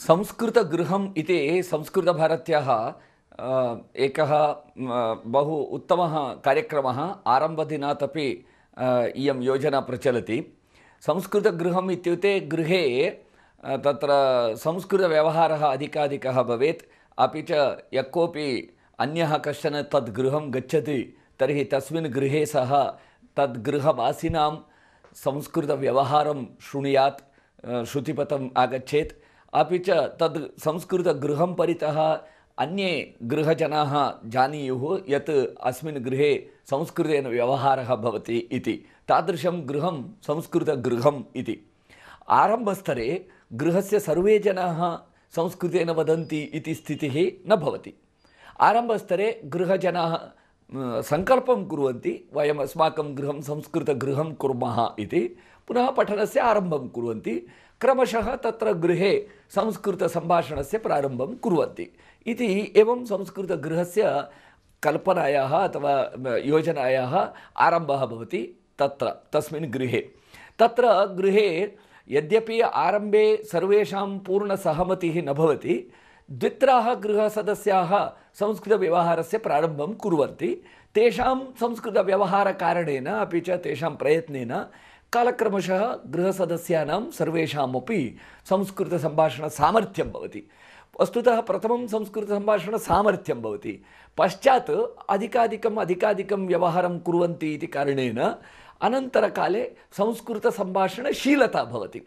संस्कृतगृहम् इति संस्कृतभारत्याः एकः बहु उत्तमः कार्यक्रमः आरम्भदिनात् अपि इयं योजना प्रचलति। संस्कृतगृहम् इत्युक्ते गृहे तत्र संस्कृतव्यवहारः अधिकाधिकः भवेत्। अपि च यः कोऽपि अन्यः कश्चन तद् गृहं गच्छति, तर्हि तस्मिन् गृहे सः तद् गृहवासिनां संस्कृतव्यवहारं शृणुयात् श्रुतिपथम् आगच्छेत्। अपि च तद् संस्कृतगृहं परितः अन्ये गृहजनाः जानीयुः यत् अस्मिन् गृहे संस्कृतेन व्यवहारः भवति इति। तादृशं गृहं संस्कृतगृहम् इति। आरम्भस्तरे गृहस्य सर्वे जनाः संस्कृतेन वदन्ति इति स्थितिः न भवति। आरम्भस्तरे गृहजनाः सङ्कल्पं कुर्वन्ति, वयम् अस्माकं गृहं संस्कृतगृहं कुर्मः इति। पुनः पठनस्य आरम्भं संस्कृतसम्भाषणस्य प्रारम्भं कुर्वन्ति। इति एवं संस्कृतगृहस्य कल्पनायाः अथवा योजनायाः आरम्भः भवति तत्र, तस्मिन् गृहे। तत्र गृहे यद्यपि आरम्भे सर्वेषां पूर्णसहमतिः न भवति, द्वित्राः गृहसदस्याः संस्कृतव्यवहारस्य प्रारम्भं कुर्वन्ति। तेषां संस्कृतव्यवहारकारणेन अपि च तेषां प्रयत्नेन कालक्रमशः गृहसदस्यानां सर्वेषामपि संस्कृतसम्भाषणसामर्थ्यं भवति। वस्तुतः प्रथमं संस्कृतसम्भाषणसामर्थ्यं भवति। पश्चात् अधिकाधिकम् अधिकाधिकं व्यवहारं कुर्वन्ति इति कारणेन अनन्तरकाले संस्कृतसम्भाषणशीलता भवति।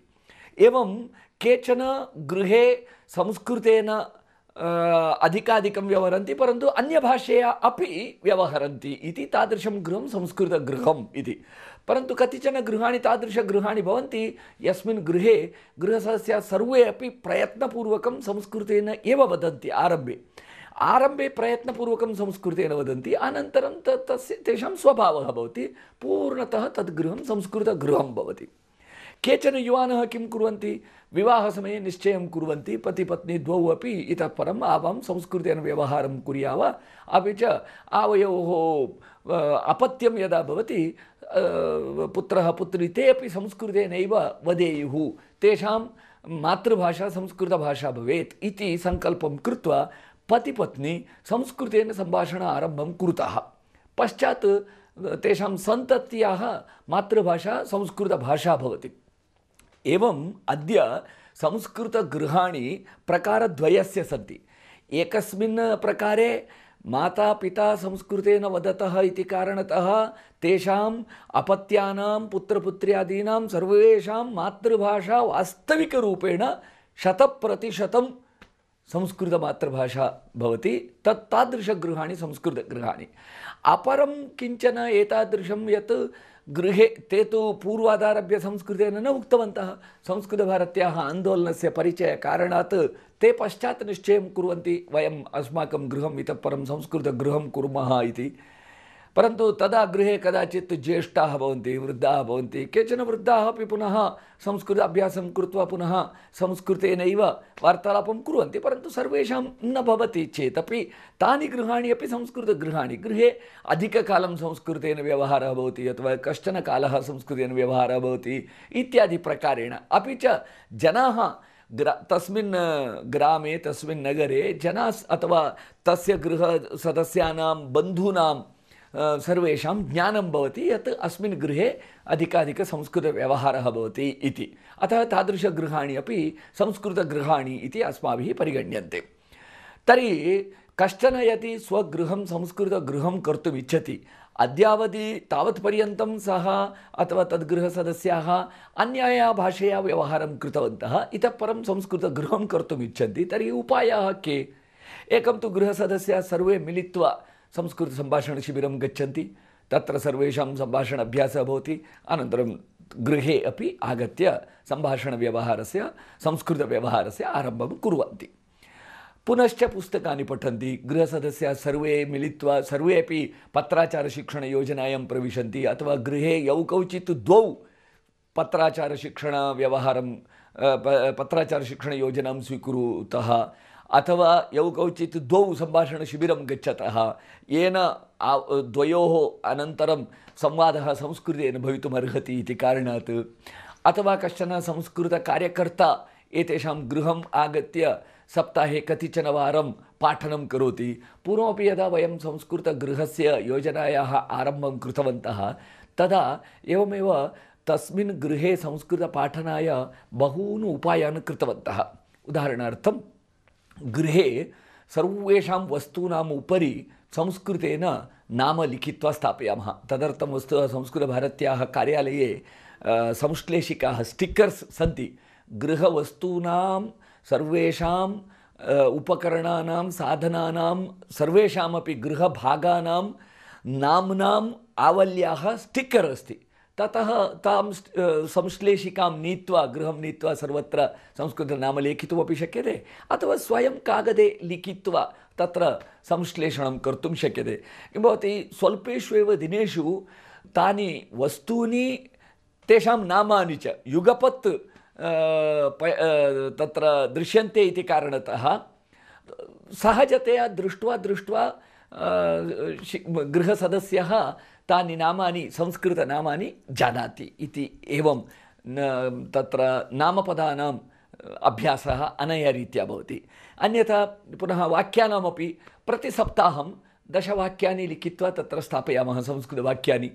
एवं केचन गृहे संस्कृतेन अधिकाधिकं व्यवहरन्ति परन्तु अन्यभाषया अपि व्यवहरन्ति इति तादृशं गृहं संस्कृतगृहम् इति परन्तु कतिचन गृहाणि तादृशगृहाणि भवन्ति यस्मिन् गृहे गृहसदस्याः सर्वे अपि प्रयत्नपूर्वकं संस्कृतेन एव वदन्ति आरम्भे आरम्भे प्रयत्नपूर्वकं संस्कृतेन वदन्ति अनन्तरं तस्य तेषां स्वभावः भवति पूर्णतः तद् गृहं संस्कृतगृहं भवति केचन युवानः किं कुर्वन्ति? विवाहसमये निश्चयं कुर्वन्ति। पतिपत्नी द्वौ अपि इतः परम् आवां संस्कृतेन व्यवहारं कुर्याव। अपि च आवयोः अपत्यं यदा भवति पुत्रः, पुत्री, ते अपि संस्कृतेनैव वदेयुः। तेषां मातृभाषा संस्कृतभाषा भवेत् इति सङ्कल्पं कृत्वा पतिपत्नी संस्कृतेन सम्भाषण आरम्भं कुरुतः। पश्चात् तेषां सन्तत्याः मातृभाषा संस्कृतभाषा भवति। एवम् अद्य संस्कृतगृहाणि प्रकारद्वयस्य सन्ति। एकस्मिन् प्रकारे माता पिता संस्कृतेन वदतः इति कारणतः तेषाम् अपत्यानां, पुत्रपुत्र्यादीनां, सर्वेषां मातृभाषा वास्तविकरूपेण शतप्रतिशतं संस्कृतमातृभाषा भवति, तत् तादृशगृहाणि संस्कृतगृहाणि। अपरं किंचन एतादृशं यत् गृहे ते तु पूर्वादारभ्य संस्कृतेन न उक्तवन्तः। संस्कृतभारत्याः आन्दोलनस्य परिचयकारणात् ते पश्चात् निश्चयं कुर्वन्ति, वयम् अस्माकं गृहम् इतः परं संस्कृतगृहं कुर्मः इति। परन्तु तदा गृहे कदाचित् ज्येष्ठाः वृद्धाः भवन्ति, केचन वृद्धाः अपि पुनः संस्कृत अभ्यासं कृत्वा पुनः संस्कृतेनैव वार्तालापं कुर्वन्ति, परन्तु सर्वेषां न भवति चेदपि तानि गृहाणि अपि संस्कृतगृहाणि। गृहे अधिककालं संस्कृतेन व्यवहारः भवति, अथवा कश्चन कालः संस्कृतेन व्यवहारः भवति इत्यादि प्रकारेण। अपि च जनाः तस्मिन् ग्रामे, तस्मिन् नगरे जनाः अथवा तस्य गृहसदस्यानां बन्धूनां सर्वेषां ज्ञानं भवति यत् अस्मिन् गृहे अधिकाधिकसंस्कृतव्यवहारः भवति इति। अतः तादृशगृहाणि अपि संस्कृतगृहाणि इति अस्माभिः परिगण्यन्ते। तर्हि कश्चन यदि स्वगृहं, संस्कृतगृहं कर्तुम् इच्छति अद्यावधि तावत्पर्यन्तं सः अथवा तद्गृहसदस्याः अन्याया भाषया व्यवहारं कृतवन्तः इतः परं संस्कृतगृहं कर्तुम् इच्छन्ति तर्हि उपायाः के? एकं तु गृहसदस्याः सर्वे मिलित्वा संस्कृतसम्भाषणशिबिरं गच्छन्ति तत्र सर्वेषां सम्भाषण अभ्यासः भवति अनन्तरं गृहे अपि आगत्य सम्भाषणव्यवहारस्य संस्कृतव्यवहारस्य आरम्भं कुर्वन्ति पुनश्च पुस्तकानि पठन्ति गृहसदस्याः सर्वे मिलित्वा सर्वे अपि पत्राचारशिक्षणयोजनायां प्रविशन्ति अथवा गृहे यौ कौचित् द्वौ पत्राचारशिक्षणव्यवहारं अ, प- पत्राचारशिक्षणयोजनां स्वीकुरुतः अथवा यौ कौचित् द्वौ सम्भाषणशिबिरं गच्छतः, येन द्वयोः अनन्तरं संवादः संस्कृतेन भवितुम् अर्हति इति कारणात्, अथवा कश्चन संस्कृतकार्यकर्ता एतेषां गृहम् आगत्य सप्ताहे कतिचनवारं पाठनं करोति, पूर्वमपि यदा वयं संस्कृतगृहस्य योजनायाः आरम्भं कृतवन्तः, तदा एवमेव तस्मिन् गृहे संस्कृतपाठनाय बहून् उपायान् कृतवन्तः। उदाहरणार्थं गृहे सर्वेषां वस्तूनाम् उपरि नाम लिखित्वा स्थापयामः। तदर्थं वस्तुतः संस्कृतभारत्याः कार्यालये संश्लेषिकाः स्टिक्कर्स् सन्ति। गृहवस्तूनां सर्वेषां उपकरणानां, साधनानां, सर्वेषामपि गृहभागानां नाम्नाम् आवल्याः स्टिक्कर् अस्ति। ततः तां संश्लेषिकां नीत्वा, गृहं नीत्वा सर्वत्र संस्कृतनाम लेखितुमपि शक्यते, अथवा स्वयं कागदे लिखित्वा तत्र संश्लेषणं कर्तुं शक्यते। किं भवति, स्वल्पेषु एव दिनेषु तानि वस्तूनि, तेषां नामानि च, युगपत् तत्र दृश्यन्ते इति कारणतः, सहजतया दृष्ट्वा दृष्ट्वा गृहसदस्यः तानि नामानि, संस्कृतनामानि जानाति इति एवं तत्र नामपदानाम् अभ्यासः अनया रीत्या भवति। अन्यथा पुनः वाक्यानामपि प्रतिसप्ताहं दशवाक्यानि लिखित्वा तत्र स्थापयामः संस्कृतवाक्यानि।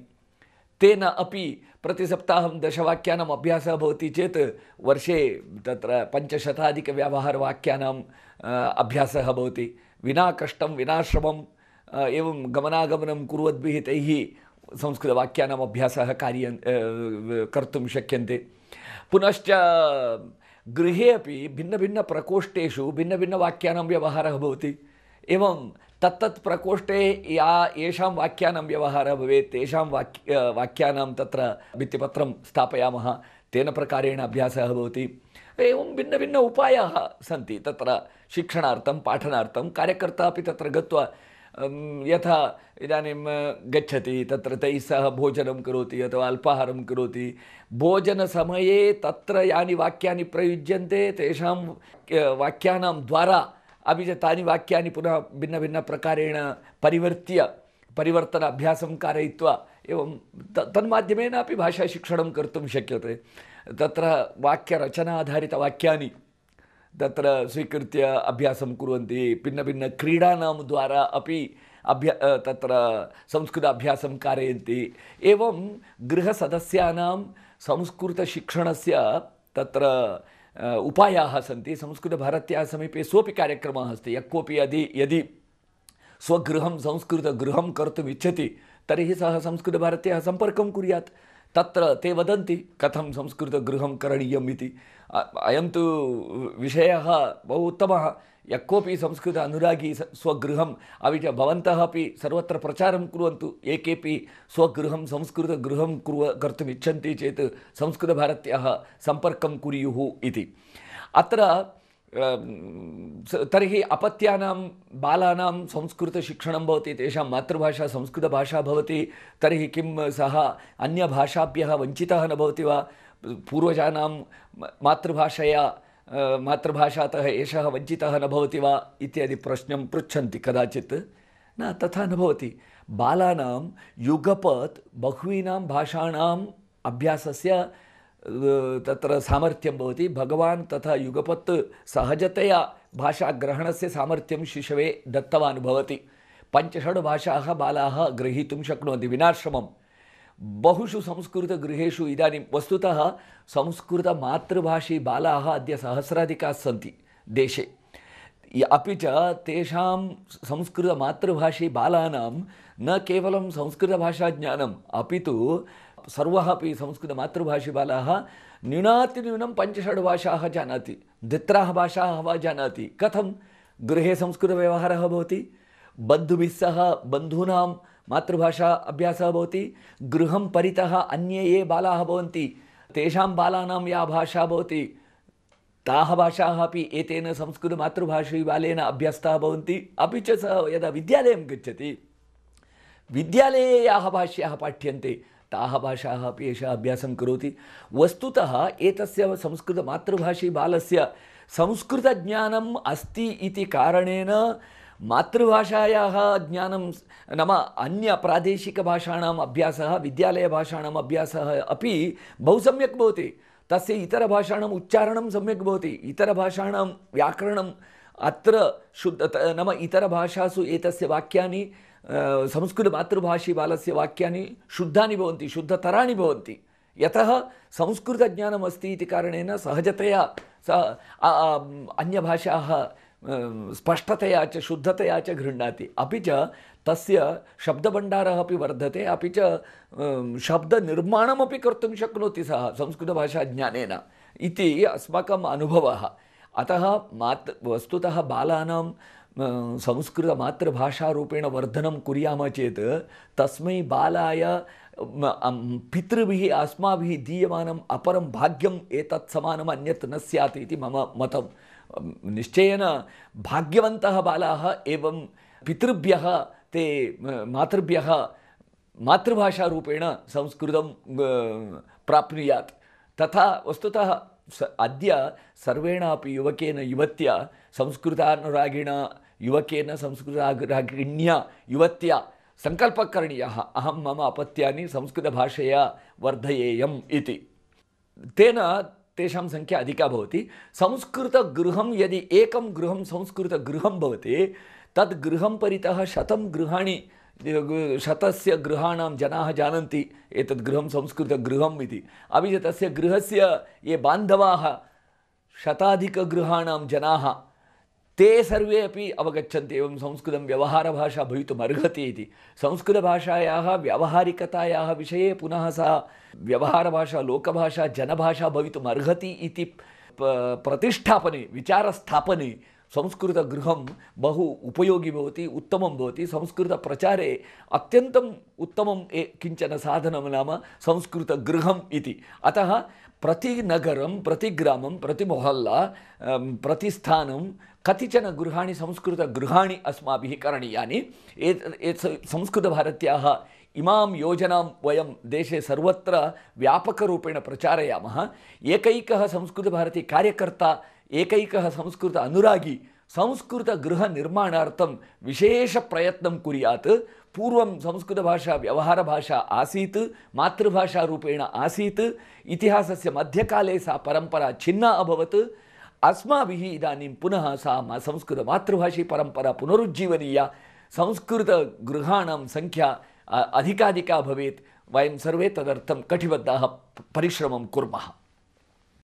तेन अपि प्रतिसप्ताहं दशवाक्यानाम् अभ्यासः भवति चेत् वर्षे तत्र पञ्चशताधिकव्यवहारवाक्यानाम् अभ्यासः भवति। विना कष्टं, विना श्रमं एवं गमनागमनं कुर्वद्भिः तैः संस्कृतवाक्यानाम् अभ्यासः कार्यं कर्तुं शक्यन्ते। पुनश्च गृहे अपि भिन्नभिन्नप्रकोष्ठेषु भिन्नभिन्नवाक्यानां व्यवहारः भवति। एवं तत्तत् प्रकोष्ठे या येषां वाक्यानां व्यवहारः भवेत् तेषां वाक्य वाक्यानां तत्र भित्तिपत्रं स्थापयामः तेन प्रकारेण अभ्यासः भवति। एवं भिन्नभिन्न उपायाः सन्ति। तत्र शिक्षणार्थं पाठनार्थं कार्यकर्ता अपि तत्र गत्वा यथा इदानीं गच्छति, तत्र तैः सह भोजनं करोति, अथवा अल्पाहारं करोति। भोजनसमये तत्र यानि वाक्यानि प्रयुज्यन्ते, तेषां वाक्यानां द्वारा अपि च तानि वाक्यानि पुनः भिन्नभिन्नप्रकारेण परिवर्त्य परिवर्तन अभ्यासं कारयित्वा एवं त, तन्माध्यमेन अपि भाषाशिक्षणं कर्तुं शक्यते। तत्र वाक्यरचनाधारितवाक्यानि तत्र स्वीकृत्य अभ्यासं कुर्वन्ति। भिन्नभिन्नक्रीडानां द्वारा अपि अभ्या तत्र संस्कृत अभ्यासं कारयन्ति। एवं गृहसदस्यानां संस्कृतशिक्षणस्य तत्र उपायाः सन्ति। संस्कृतभारत्याः समीपे सोपि कार्यक्रमः अस्ति। यः कोऽपि यदि यदि स्वगृहं, संस्कृतगृहं कर्तुम् इच्छति, तर्हि सः संस्कृतभारत्याः सम्पर्कं कुर्यात्। तत्र ते वदन्ति, कथं संस्कृतगृहं करणीयम् इति अयं तु विषयः बहु उत्तमः। यः कोऽपि संस्कृत अनुरागी स्वगृहम्, अपि च भवन्तः अपि सर्वत्र प्रचारं कुर्वन्तु। ये केपि स्वगृहं, संस्कृतगृहं कुर्व, कर्तुम् इच्छन्ति चेत् संस्कृतभारत्याः सम्पर्कं कुर्युः इति। अत्र तर्हि अपत्यानां बालानां संस्कृतशिक्षणं भवति तेषां मातृभाषा संस्कृतभाषा भवति तर्हि किं सः अन्यभाषाभ्यः वञ्चितः न भवति वा? पूर्वजानां मातृभाषया मातृभाषातः एषः वञ्चितः न भवति वा? इत्यादि प्रश्नं पृच्छन्ति कदाचित्। न तथा न भवति। बालानां युगपत् बह्वीनां भाषाणाम् अभ्यासस्य तत्र सामर्थ्यं भवति। भगवान् तथा युगपत् सहजतया भाषाग्रहणस्य सामर्थ्यं शिशवे दत्तवान् भवति। पञ्चषड् भाषाः बालाः ग्रहीतुं शक्नुवन्ति। विनाश्रमं बहुषु संस्कृतगृहेषु इदानीं वस्तुतः संस्कृतमातृभाषी बालाः अद्य सहस्राधिकाः सन्ति देशे। अपि च तेषां संस्कृतमातृभाषी बालानां न केवलं संस्कृतभाषाज्ञानम्, अपि तु सर्वः अपि संस्कृतमातृभाषी बालाः न्यूनातिन्यूनं पञ्चषड् भाषाः जानाति। द्वित्राः भाषाः वा जानाति। कथं? गृहे संस्कृतव्यवहारः भवति। बन्धुभिः सह बन्धूनां मातृभाषा अभ्यासः भवति। गृहं परितः अन्ये ये बालाः भवन्ति, तेषां बालानां या भाषा भवति। ताः भाषाः अपि एतेन संस्कृतमातृभाषी बालेन अभ्यस्ताः भवन्ति। अपि च यदा विद्यालयं गच्छति, विद्यालये याः भाष्याः पाठ्यन्ते ताः भाषाः अपि एषः अभ्यासं करोति। वस्तुतः एतस्य संस्कृतमातृभाषी बालस्य संस्कृतज्ञानम् अस्ति इति कारणेन मातृभाषायाः ज्ञानं नाम अन्यप्रादेशिकभाषाणाम् अभ्यासः, विद्यालयभाषाणाम् अभ्यासः अपि बहु सम्यक् भवति। तस्य इतरभाषाणाम् उच्चारणं सम्यक् भवति। इतरभाषाणां व्याकरणम् अत्र शुद्ध नाम इतरभाषासु एतस्य वाक्यानि संस्कृतमातृभाषी बालस्य वाक्यानि शुद्धानि भवन्ति शुद्धतराणि भवन्ति। यतः संस्कृतज्ञानमस्ति इति कारणेन सहजतया स अन्यभाषाः स्पष्टतया च शुद्धतया च गृह्णाति। अपि च तस्य शब्दभण्डारः अपि वर्धते अपि च शब्दनिर्माणमपि कर्तुं शक्नोति सः संस्कृतभाषाज्ञानेन इति अस्माकम् अनुभवः। अतः मात् वस्तुतः बालानां संस्कृतमातृभाषारूपेण वर्धनं कुर्यामः चेत् तस्मै बालाय पितृभिः अस्माभिः दीयमानम् अपरं भाग्यम् एतत् समानम् अन्यत् न स्यात् इति मम मतं निश्चयेन भाग्यवन्तः बालाः एवं पितृभ्यः ते मातृभ्यः मातृभाषारूपेण संस्कृतं प्राप्नुयात् तथा वस्तुतः स अद्य सर्वेणापि युवकेन युवत्या संस्कृतानुरागिणा युवकेन संस्कृतानुरागिण्या युवत्या सङ्कल्पः करणीयः अहं मम अपत्यानि संस्कृतभाषया वर्धयेयम् इति तेन तेषां संख्या अधिका भवति संस्कृतगृहं यदि एकं गृहं संस्कृतगृहं भवति तद् गृहं परितः शतं गृहाणि शतस्य गृहाणां जनाः जानन्ति एतद् गृहं संस्कृतगृहम् इति अपि च तस्य गृहस्य ये बान्धवाः शताधिकगृहाणां जनाः ते सर्वे अपि अवगच्छन्ति एवं संस्कृतं व्यवहारभाषा भवितुम् अर्हति इति। संस्कृतभाषायाः व्यावहारिकतायाः विषये पुनः सा व्यवहारभाषा लोकभाषा जनभाषा भवितुम् अर्हति इति प्रतिष्ठापने विचारस्थापने संस्कृतगृहं बहु उपयोगी भवति, उत्तमं भवति। संस्कृतप्रचारे अत्यन्तम् उत्तमं किंचन साधनं नाम संस्कृतगृहम् इति। अतः प्रतिनगरं प्रतिग्रामं प्रतिमोहल्ला प्रतिस्थानं कतिचन गृहाणि संस्कृतगृहाणि अस्माभिः करणीयानि। एत् संस्कृतभारत्याः इमां योजनां वयं देशे सर्वत्र व्यापकरूपेण प्रचारयामः। एकैकः संस्कृतभारती कार्यकर्ता एकैकः संस्कृत अनुरागी संस्कृतगृहनिर्माणार्थं विशेषप्रयत्नं कुर्यात् पूर्वं संस्कृतभाषा व्यवहारभाषा आसीत् मातृभाषारूपेण आसीत् इतिहासस्य मध्यकाले सा परम्परा छिन्ना अभवत् अस्माभिः इदानीं पुनः सा संस्कृतमातृभाषी परम्परा पुनरुज्जीवनीया संस्कृतगृहाणां संख्या अधिकाधिका भवेत् वयं सर्वे तदर्थं कटिबद्धाः परिश्रमं कुर्मः